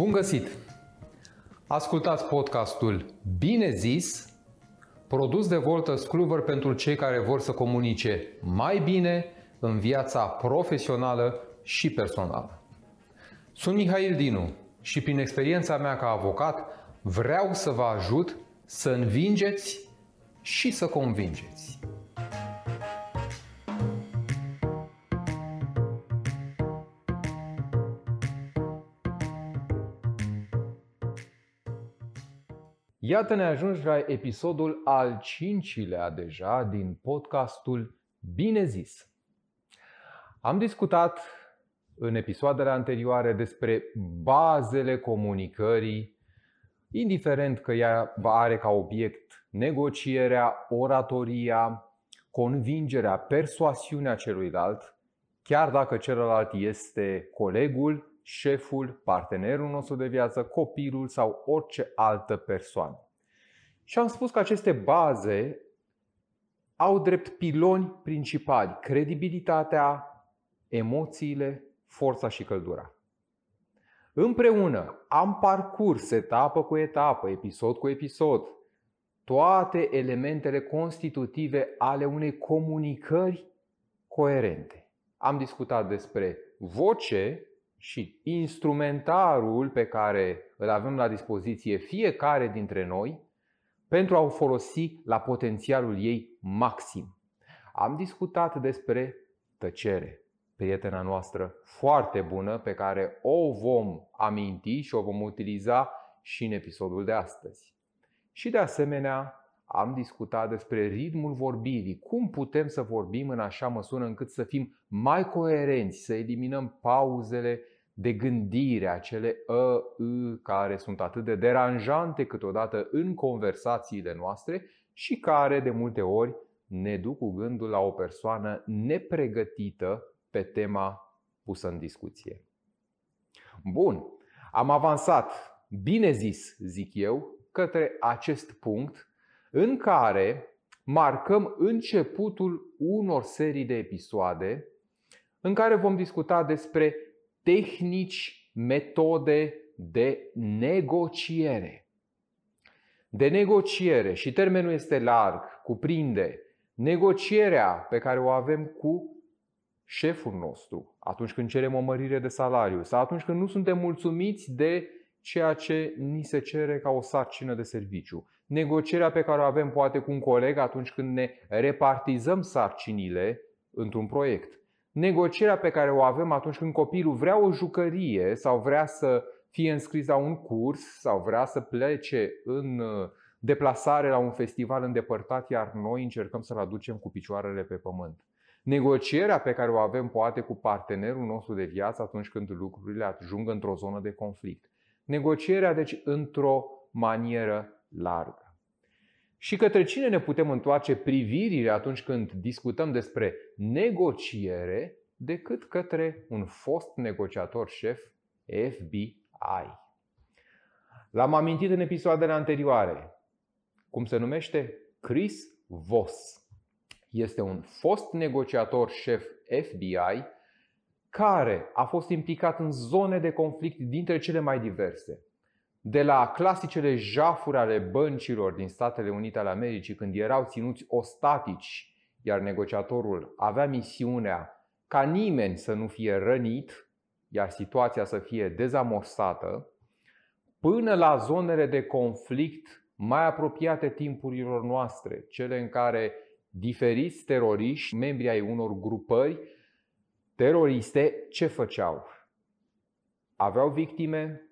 Bun găsit! Ascultați podcastul Bine zis, produs de Volta Cluver pentru cei care vor să comunice mai bine în viața profesională și personală. Sunt Mihail Dinu și prin experiența mea ca avocat vreau să vă ajut să învingeți și să convingeți. Iată ne ajungi la episodul al cincilea deja din podcastul Bine zis. Am discutat în episoadele anterioare despre bazele comunicării, indiferent că ea are ca obiect negocierea, oratoria, convingerea, persoasiunea celuilalt, chiar dacă celălalt este colegul, șeful, partenerul nostru de viață, copilul sau orice altă persoană. Și am spus că aceste baze au drept piloni principali credibilitatea, emoțiile, forța și căldura. Împreună am parcurs etapă cu etapă, episod cu episod, toate elementele constitutive ale unei comunicări coerente. Am discutat despre voce, și instrumentarul pe care îl avem la dispoziție fiecare dintre noi pentru a o folosi la potențialul ei maxim. Am discutat despre tăcere, prietena noastră foarte bună pe care o vom aminti și o vom utiliza și în episodul de astăzi. Și de asemenea, am discutat despre ritmul vorbirii, cum putem să vorbim în așa măsură încât să fim mai coerenți, să eliminăm pauzele de gândire, acele ă, ă, care sunt atât de deranjante câteodată în conversațiile noastre și care de multe ori ne duc cu gândul la o persoană nepregătită pe tema pusă în discuție. Bun, am avansat, bine zis, zic eu, către acest punct în care marcăm începutul unor serii de episoade în care vom discuta despre tehnici, metode de negociere. De negociere, și termenul este larg, cuprinde negocierea pe care o avem cu șeful nostru atunci când cerem o mărire de salariu sau atunci când nu suntem mulțumiți de ceea ce ni se cere ca o sarcină de serviciu. Negocierea pe care o avem poate cu un coleg atunci când ne repartizăm sarcinile într-un proiect negocierea pe care o avem atunci când copilul vrea o jucărie sau vrea să fie înscris la un curs sau vrea să plece în uh, deplasare la un festival îndepărtat, iar noi încercăm să-l aducem cu picioarele pe pământ. Negocierea pe care o avem poate cu partenerul nostru de viață atunci când lucrurile ajung într-o zonă de conflict. Negocierea, deci, într-o manieră largă. Și către cine ne putem întoarce privirile atunci când discutăm despre negociere, decât către un fost negociator șef FBI. L-am amintit în episoadele anterioare. Cum se numește? Chris Voss. Este un fost negociator șef FBI care a fost implicat în zone de conflict dintre cele mai diverse de la clasicele jafuri ale băncilor din Statele Unite ale Americii, când erau ținuți ostatici, iar negociatorul avea misiunea ca nimeni să nu fie rănit, iar situația să fie dezamorsată, până la zonele de conflict mai apropiate timpurilor noastre, cele în care diferiți teroriști, membri ai unor grupări teroriste, ce făceau? Aveau victime,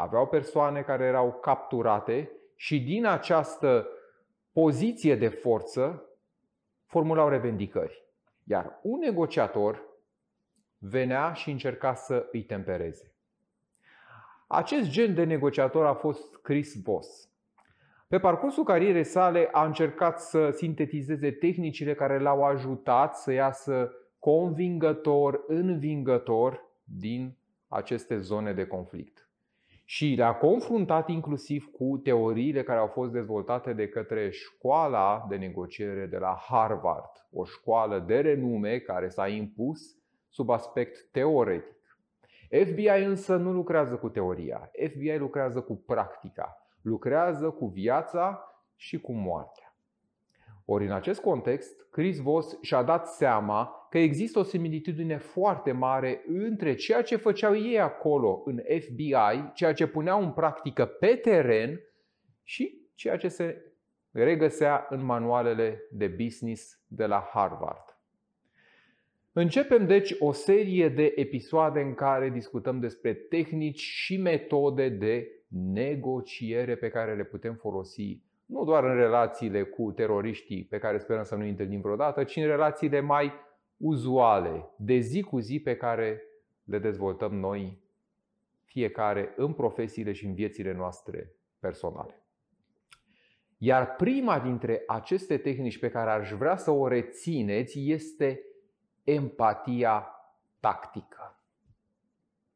aveau persoane care erau capturate și din această poziție de forță formulau revendicări. Iar un negociator venea și încerca să îi tempereze. Acest gen de negociator a fost Chris Voss. Pe parcursul carierei sale a încercat să sintetizeze tehnicile care l-au ajutat să iasă convingător, învingător din aceste zone de conflict și le-a confruntat inclusiv cu teoriile care au fost dezvoltate de către școala de negociere de la Harvard, o școală de renume care s-a impus sub aspect teoretic. FBI însă nu lucrează cu teoria, FBI lucrează cu practica, lucrează cu viața și cu moartea. Ori în acest context, Chris Voss și-a dat seama că există o similitudine foarte mare între ceea ce făceau ei acolo în FBI, ceea ce puneau în practică pe teren și ceea ce se regăsea în manualele de business de la Harvard. Începem deci o serie de episoade în care discutăm despre tehnici și metode de negociere pe care le putem folosi nu doar în relațiile cu teroriștii pe care sperăm să nu întâlnim vreodată, ci în relațiile mai uzuale, de zi cu zi pe care le dezvoltăm noi fiecare în profesiile și în viețile noastre personale. Iar prima dintre aceste tehnici pe care aș vrea să o rețineți este empatia tactică.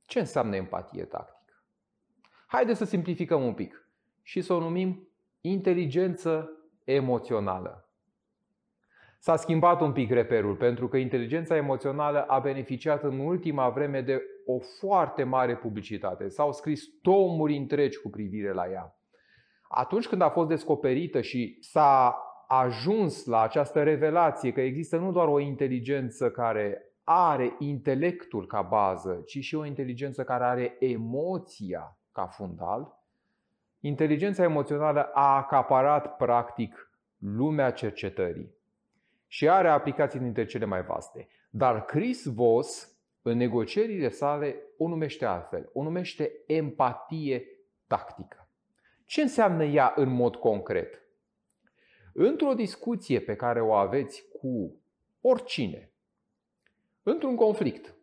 Ce înseamnă empatie tactică? Haideți să simplificăm un pic și să o numim inteligență emoțională. S-a schimbat un pic reperul pentru că inteligența emoțională a beneficiat în ultima vreme de o foarte mare publicitate. S-au scris tomuri întregi cu privire la ea. Atunci când a fost descoperită și s-a ajuns la această revelație că există nu doar o inteligență care are intelectul ca bază, ci și o inteligență care are emoția ca fundal, inteligența emoțională a acaparat practic lumea cercetării și are aplicații dintre cele mai vaste. Dar Chris Voss, în negocierile sale, o numește altfel. O numește empatie tactică. Ce înseamnă ea în mod concret? Într-o discuție pe care o aveți cu oricine, într-un conflict,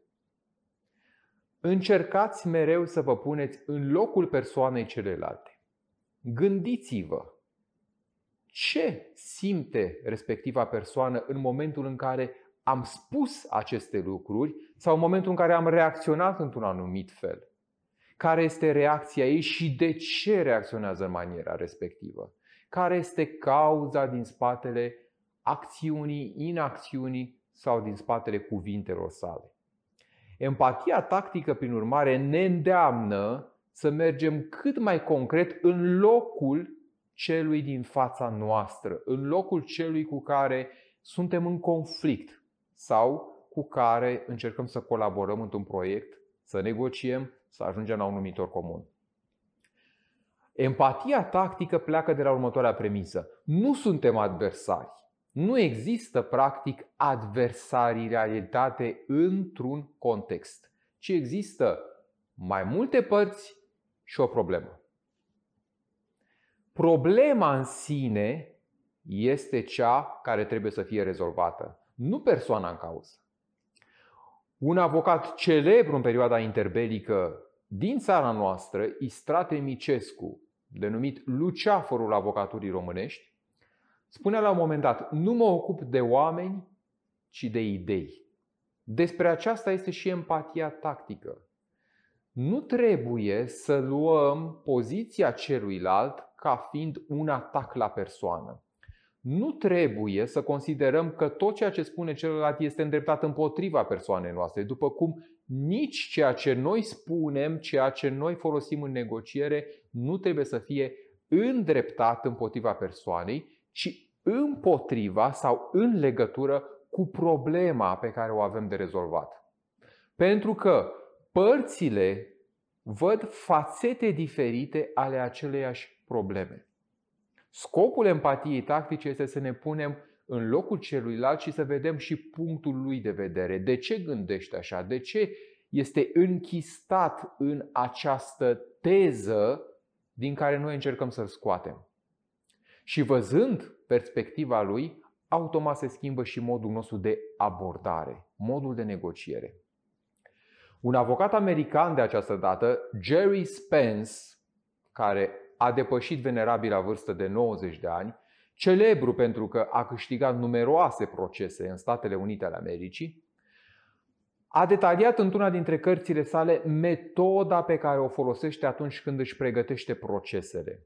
încercați mereu să vă puneți în locul persoanei celelalte. Gândiți-vă ce simte respectiva persoană în momentul în care am spus aceste lucruri sau în momentul în care am reacționat într-un anumit fel. Care este reacția ei și de ce reacționează în maniera respectivă care este cauza din spatele acțiunii, inacțiunii sau din spatele cuvintelor sale. Empatia tactică, prin urmare, ne îndeamnă să mergem cât mai concret în locul celui din fața noastră, în locul celui cu care suntem în conflict sau cu care încercăm să colaborăm într-un proiect, să negociem, să ajungem la un numitor comun. Empatia tactică pleacă de la următoarea premisă. Nu suntem adversari. Nu există practic adversarii realitate într-un context, ci există mai multe părți și o problemă. Problema în sine este cea care trebuie să fie rezolvată, nu persoana în cauză. Un avocat celebru în perioada interbelică din țara noastră, Istrate Micescu, denumit Luceafărul avocaturii românești, spunea la un moment dat, nu mă ocup de oameni, ci de idei. Despre aceasta este și empatia tactică. Nu trebuie să luăm poziția celuilalt ca fiind un atac la persoană. Nu trebuie să considerăm că tot ceea ce spune celălalt este îndreptat împotriva persoanei noastre, după cum nici ceea ce noi spunem, ceea ce noi folosim în negociere, nu trebuie să fie îndreptat împotriva persoanei, ci împotriva sau în legătură cu problema pe care o avem de rezolvat. Pentru că părțile văd fațete diferite ale aceleiași probleme. Scopul empatiei tactice este să ne punem în locul celuilalt și să vedem și punctul lui de vedere. De ce gândește așa? De ce este închistat în această teză din care noi încercăm să-l scoatem? Și văzând perspectiva lui, automat se schimbă și modul nostru de abordare, modul de negociere. Un avocat american de această dată, Jerry Spence, care a depășit venerabila vârstă de 90 de ani, celebru pentru că a câștigat numeroase procese în Statele Unite ale Americii, a detaliat într-una dintre cărțile sale metoda pe care o folosește atunci când își pregătește procesele.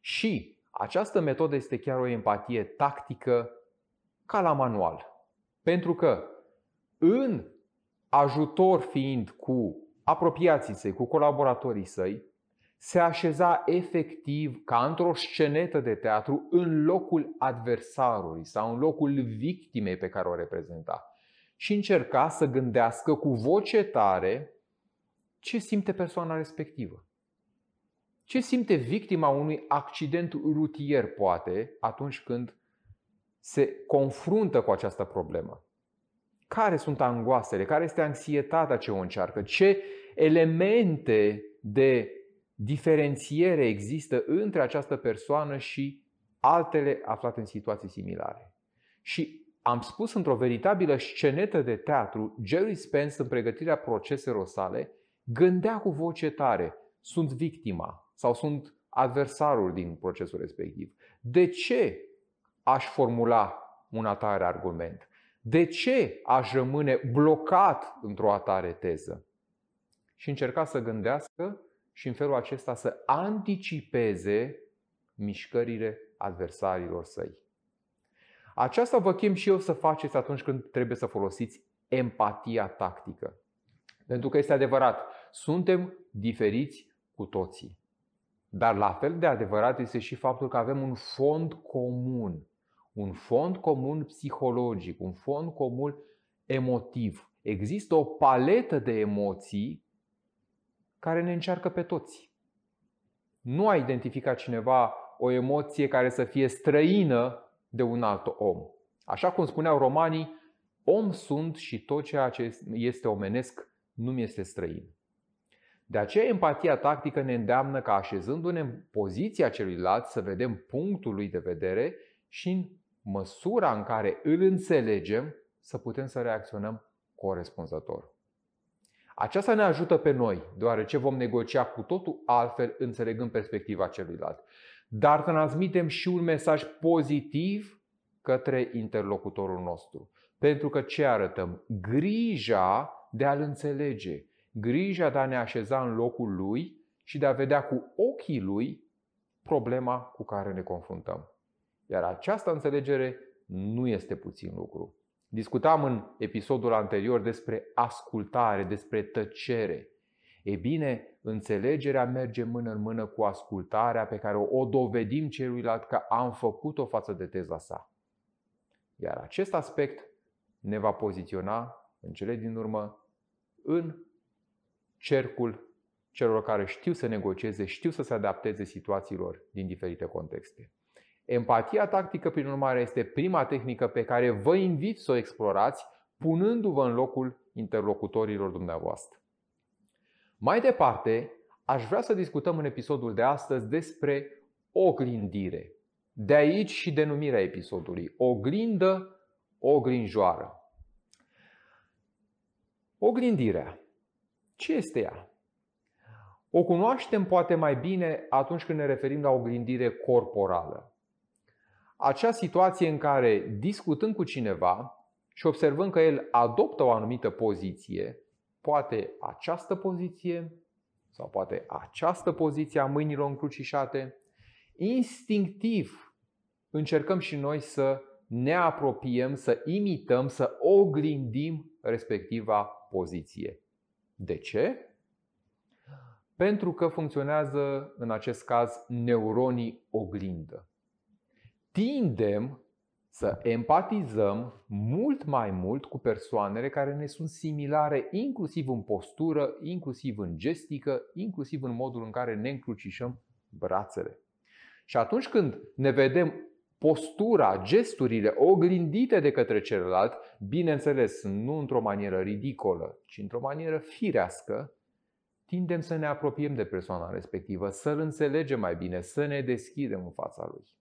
Și această metodă este chiar o empatie tactică ca la manual. Pentru că în ajutor fiind cu apropiații săi, cu colaboratorii săi, se așeza efectiv ca într-o scenetă de teatru în locul adversarului sau în locul victimei pe care o reprezenta și încerca să gândească cu voce tare ce simte persoana respectivă. Ce simte victima unui accident rutier, poate, atunci când se confruntă cu această problemă? Care sunt angoasele? Care este anxietatea ce o încearcă? Ce elemente de diferențiere există între această persoană și altele aflate în situații similare? Și am spus într-o veritabilă scenetă de teatru, Jerry Spence, în pregătirea proceselor sale, gândea cu voce tare, sunt victima sau sunt adversarul din procesul respectiv. De ce aș formula un atare argument? De ce aș rămâne blocat într-o atare teză? Și încerca să gândească și în felul acesta să anticipeze mișcările adversarilor săi. Aceasta vă chem și eu să faceți atunci când trebuie să folosiți empatia tactică. Pentru că este adevărat, suntem diferiți cu toții. Dar la fel de adevărat este și faptul că avem un fond comun, un fond comun psihologic, un fond comun emotiv. Există o paletă de emoții care ne încearcă pe toți. Nu a identificat cineva o emoție care să fie străină de un alt om. Așa cum spuneau romanii, om sunt și tot ceea ce este omenesc nu mi este străin. De aceea empatia tactică ne îndeamnă ca așezându-ne în poziția celuilalt să vedem punctul lui de vedere și în măsura în care îl înțelegem să putem să reacționăm corespunzător. Aceasta ne ajută pe noi, deoarece vom negocia cu totul altfel înțelegând perspectiva celuilalt. Dar transmitem și un mesaj pozitiv către interlocutorul nostru. Pentru că ce arătăm? Grija de a-l înțelege, grija de a ne așeza în locul lui și de a vedea cu ochii lui problema cu care ne confruntăm. Iar această înțelegere nu este puțin lucru. Discutam în episodul anterior despre ascultare, despre tăcere. E bine, înțelegerea merge mână în mână cu ascultarea pe care o dovedim celuilalt că am făcut-o față de teza sa. Iar acest aspect ne va poziționa în cele din urmă în cercul celor care știu să negocieze, știu să se adapteze situațiilor din diferite contexte. Empatia tactică, prin urmare, este prima tehnică pe care vă invit să o explorați, punându-vă în locul interlocutorilor dumneavoastră. Mai departe, aș vrea să discutăm în episodul de astăzi despre oglindire. De aici și denumirea episodului. Oglindă, oglinjoară. Oglindirea. Ce este ea? O cunoaștem poate mai bine atunci când ne referim la oglindire corporală acea situație în care, discutând cu cineva și observând că el adoptă o anumită poziție, poate această poziție sau poate această poziție a mâinilor încrucișate, instinctiv încercăm și noi să ne apropiem, să imităm, să oglindim respectiva poziție. De ce? Pentru că funcționează în acest caz neuronii oglindă tindem să empatizăm mult mai mult cu persoanele care ne sunt similare, inclusiv în postură, inclusiv în gestică, inclusiv în modul în care ne încrucișăm brațele. Și atunci când ne vedem postura, gesturile oglindite de către celălalt, bineînțeles, nu într-o manieră ridicolă, ci într-o manieră firească, tindem să ne apropiem de persoana respectivă, să-l înțelegem mai bine, să ne deschidem în fața lui.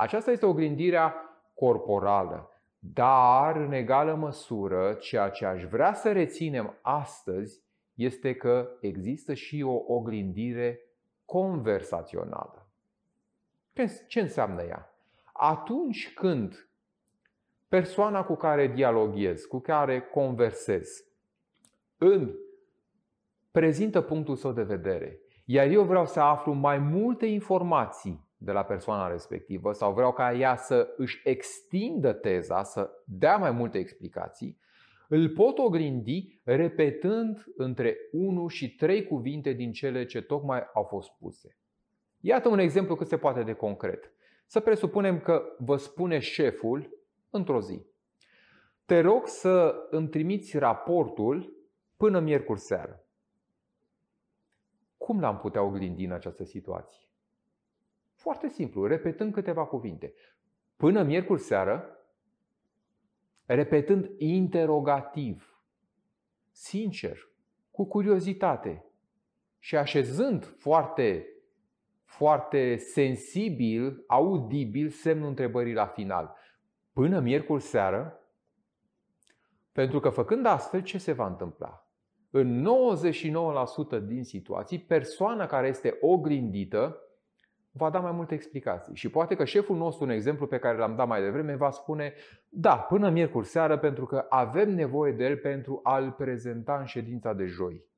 Aceasta este oglindirea corporală. Dar, în egală măsură, ceea ce aș vrea să reținem astăzi este că există și o oglindire conversațională. Ce înseamnă ea? Atunci când persoana cu care dialoghez, cu care conversez, îmi prezintă punctul său de vedere, iar eu vreau să aflu mai multe informații de la persoana respectivă sau vreau ca ea să își extindă teza, să dea mai multe explicații, îl pot oglindi repetând între 1 și 3 cuvinte din cele ce tocmai au fost spuse. Iată un exemplu cât se poate de concret. Să presupunem că vă spune șeful într-o zi. Te rog să îmi trimiți raportul până miercuri seară. Cum l-am putea oglindi în această situație? Foarte simplu, repetând câteva cuvinte. Până miercuri seară, repetând interogativ, sincer, cu curiozitate și așezând foarte, foarte sensibil, audibil semnul întrebării la final. Până miercuri seară, pentru că făcând astfel, ce se va întâmpla? În 99% din situații, persoana care este oglindită va da mai multe explicații. Și poate că șeful nostru, un exemplu pe care l-am dat mai devreme, va spune da, până miercuri seară, pentru că avem nevoie de el pentru a-l prezenta în ședința de joi.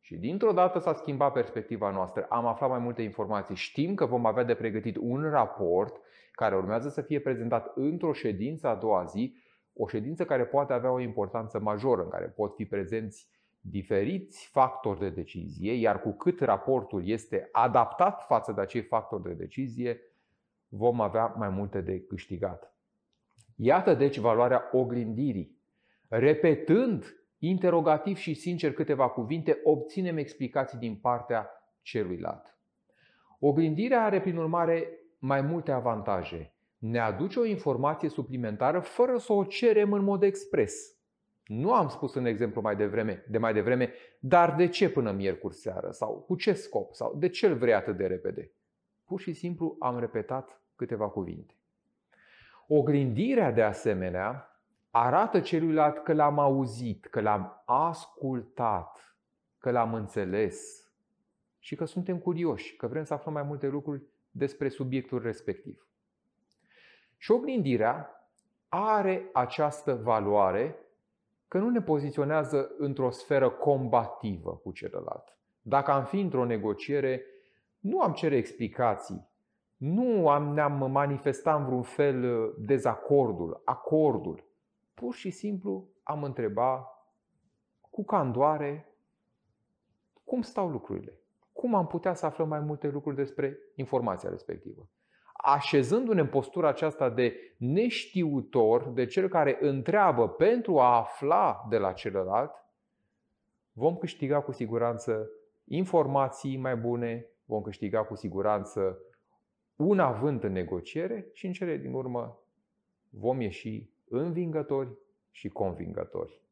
Și dintr-o dată s-a schimbat perspectiva noastră, am aflat mai multe informații, știm că vom avea de pregătit un raport care urmează să fie prezentat într-o ședință a doua zi, o ședință care poate avea o importanță majoră, în care pot fi prezenți diferiți factori de decizie, iar cu cât raportul este adaptat față de acei factori de decizie, vom avea mai multe de câștigat. Iată deci valoarea oglindirii. Repetând interogativ și sincer câteva cuvinte, obținem explicații din partea celuilalt. Oglindirea are, prin urmare, mai multe avantaje. Ne aduce o informație suplimentară fără să o cerem în mod expres. Nu am spus în exemplu mai devreme, de mai devreme, dar de ce până miercuri seară? Sau cu ce scop? Sau de ce îl vrei atât de repede? Pur și simplu am repetat câteva cuvinte. Oglindirea de asemenea arată celuilalt că l-am auzit, că l-am ascultat, că l-am înțeles și că suntem curioși, că vrem să aflăm mai multe lucruri despre subiectul respectiv. Și oglindirea are această valoare că nu ne poziționează într-o sferă combativă cu celălalt. Dacă am fi într-o negociere, nu am cere explicații, nu am, ne-am manifestat în vreun fel uh, dezacordul, acordul. Pur și simplu am întrebat cu candoare cum stau lucrurile, cum am putea să aflăm mai multe lucruri despre informația respectivă așezându-ne în postura aceasta de neștiutor, de cel care întreabă pentru a afla de la celălalt, vom câștiga cu siguranță informații mai bune, vom câștiga cu siguranță un avânt în negociere și în cele din urmă vom ieși învingători și convingători.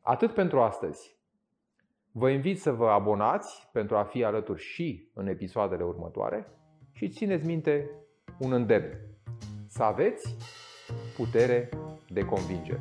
Atât pentru astăzi. Vă invit să vă abonați pentru a fi alături și în episoadele următoare și țineți minte un îndemn. Să aveți putere de convingere.